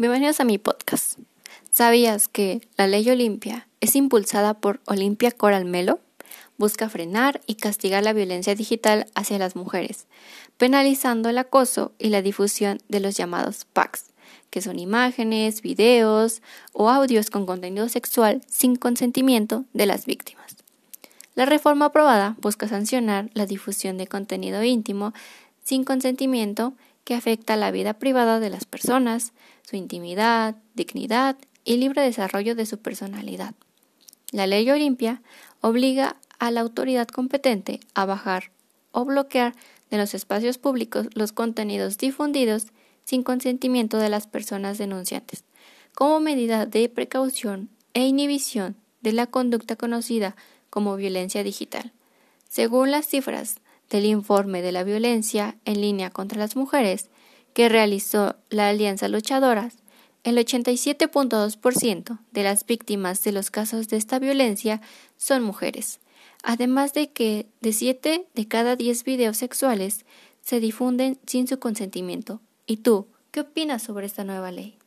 Bienvenidos a mi podcast. ¿Sabías que la ley Olimpia es impulsada por Olimpia Coral Melo? Busca frenar y castigar la violencia digital hacia las mujeres, penalizando el acoso y la difusión de los llamados PACs, que son imágenes, videos o audios con contenido sexual sin consentimiento de las víctimas. La reforma aprobada busca sancionar la difusión de contenido íntimo sin consentimiento que afecta la vida privada de las personas, su intimidad, dignidad y libre desarrollo de su personalidad. La ley Olimpia obliga a la autoridad competente a bajar o bloquear de los espacios públicos los contenidos difundidos sin consentimiento de las personas denunciantes, como medida de precaución e inhibición de la conducta conocida como violencia digital. Según las cifras del informe de la violencia en línea contra las mujeres que realizó la Alianza Luchadoras, el 87.2% de las víctimas de los casos de esta violencia son mujeres, además de que de 7 de cada 10 videos sexuales se difunden sin su consentimiento. ¿Y tú, qué opinas sobre esta nueva ley?